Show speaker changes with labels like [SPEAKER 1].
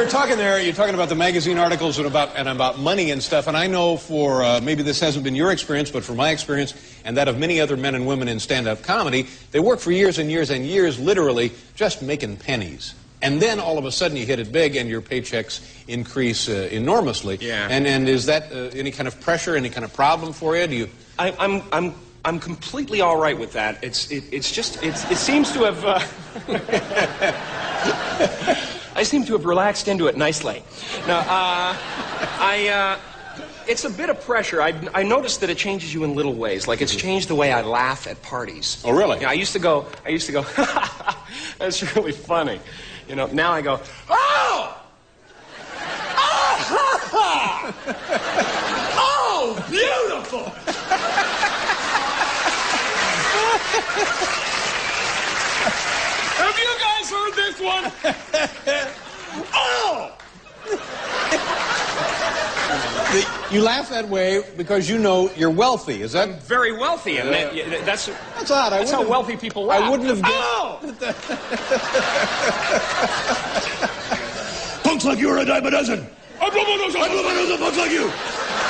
[SPEAKER 1] You're talking there. You're talking about the magazine articles and about and about money and stuff. And I know for uh, maybe this hasn't been your experience, but for my experience and that of many other men and women in stand-up comedy, they work for years and years and years, literally just making pennies. And then all of a sudden you hit it big and your paychecks increase uh, enormously.
[SPEAKER 2] Yeah.
[SPEAKER 1] And and is that uh, any kind of pressure, any kind of problem for you? Do you?
[SPEAKER 2] I, I'm, I'm, I'm completely all right with that. It's, it, it's just, it's, it seems to have. Uh, I seem to have relaxed into it nicely. Now, uh, I. Uh, it's a bit of pressure. I, I noticed that it changes you in little ways. Like it's changed the way I laugh at parties.
[SPEAKER 1] Oh, really?
[SPEAKER 2] Yeah, I used to go. I used to go. That's really funny. You know. Now I go. Oh. Oh, oh beautiful. Have you this one? oh!
[SPEAKER 1] You laugh that way because you know you're wealthy. Is that?
[SPEAKER 2] I'm very wealthy, and that, that's
[SPEAKER 1] That's odd. I
[SPEAKER 2] that's how wealthy people laugh.
[SPEAKER 1] I wouldn't have guessed.
[SPEAKER 2] Oh!
[SPEAKER 3] Punks like you are a dime a dozen. I blow my nose off. I blow my nose punks like you.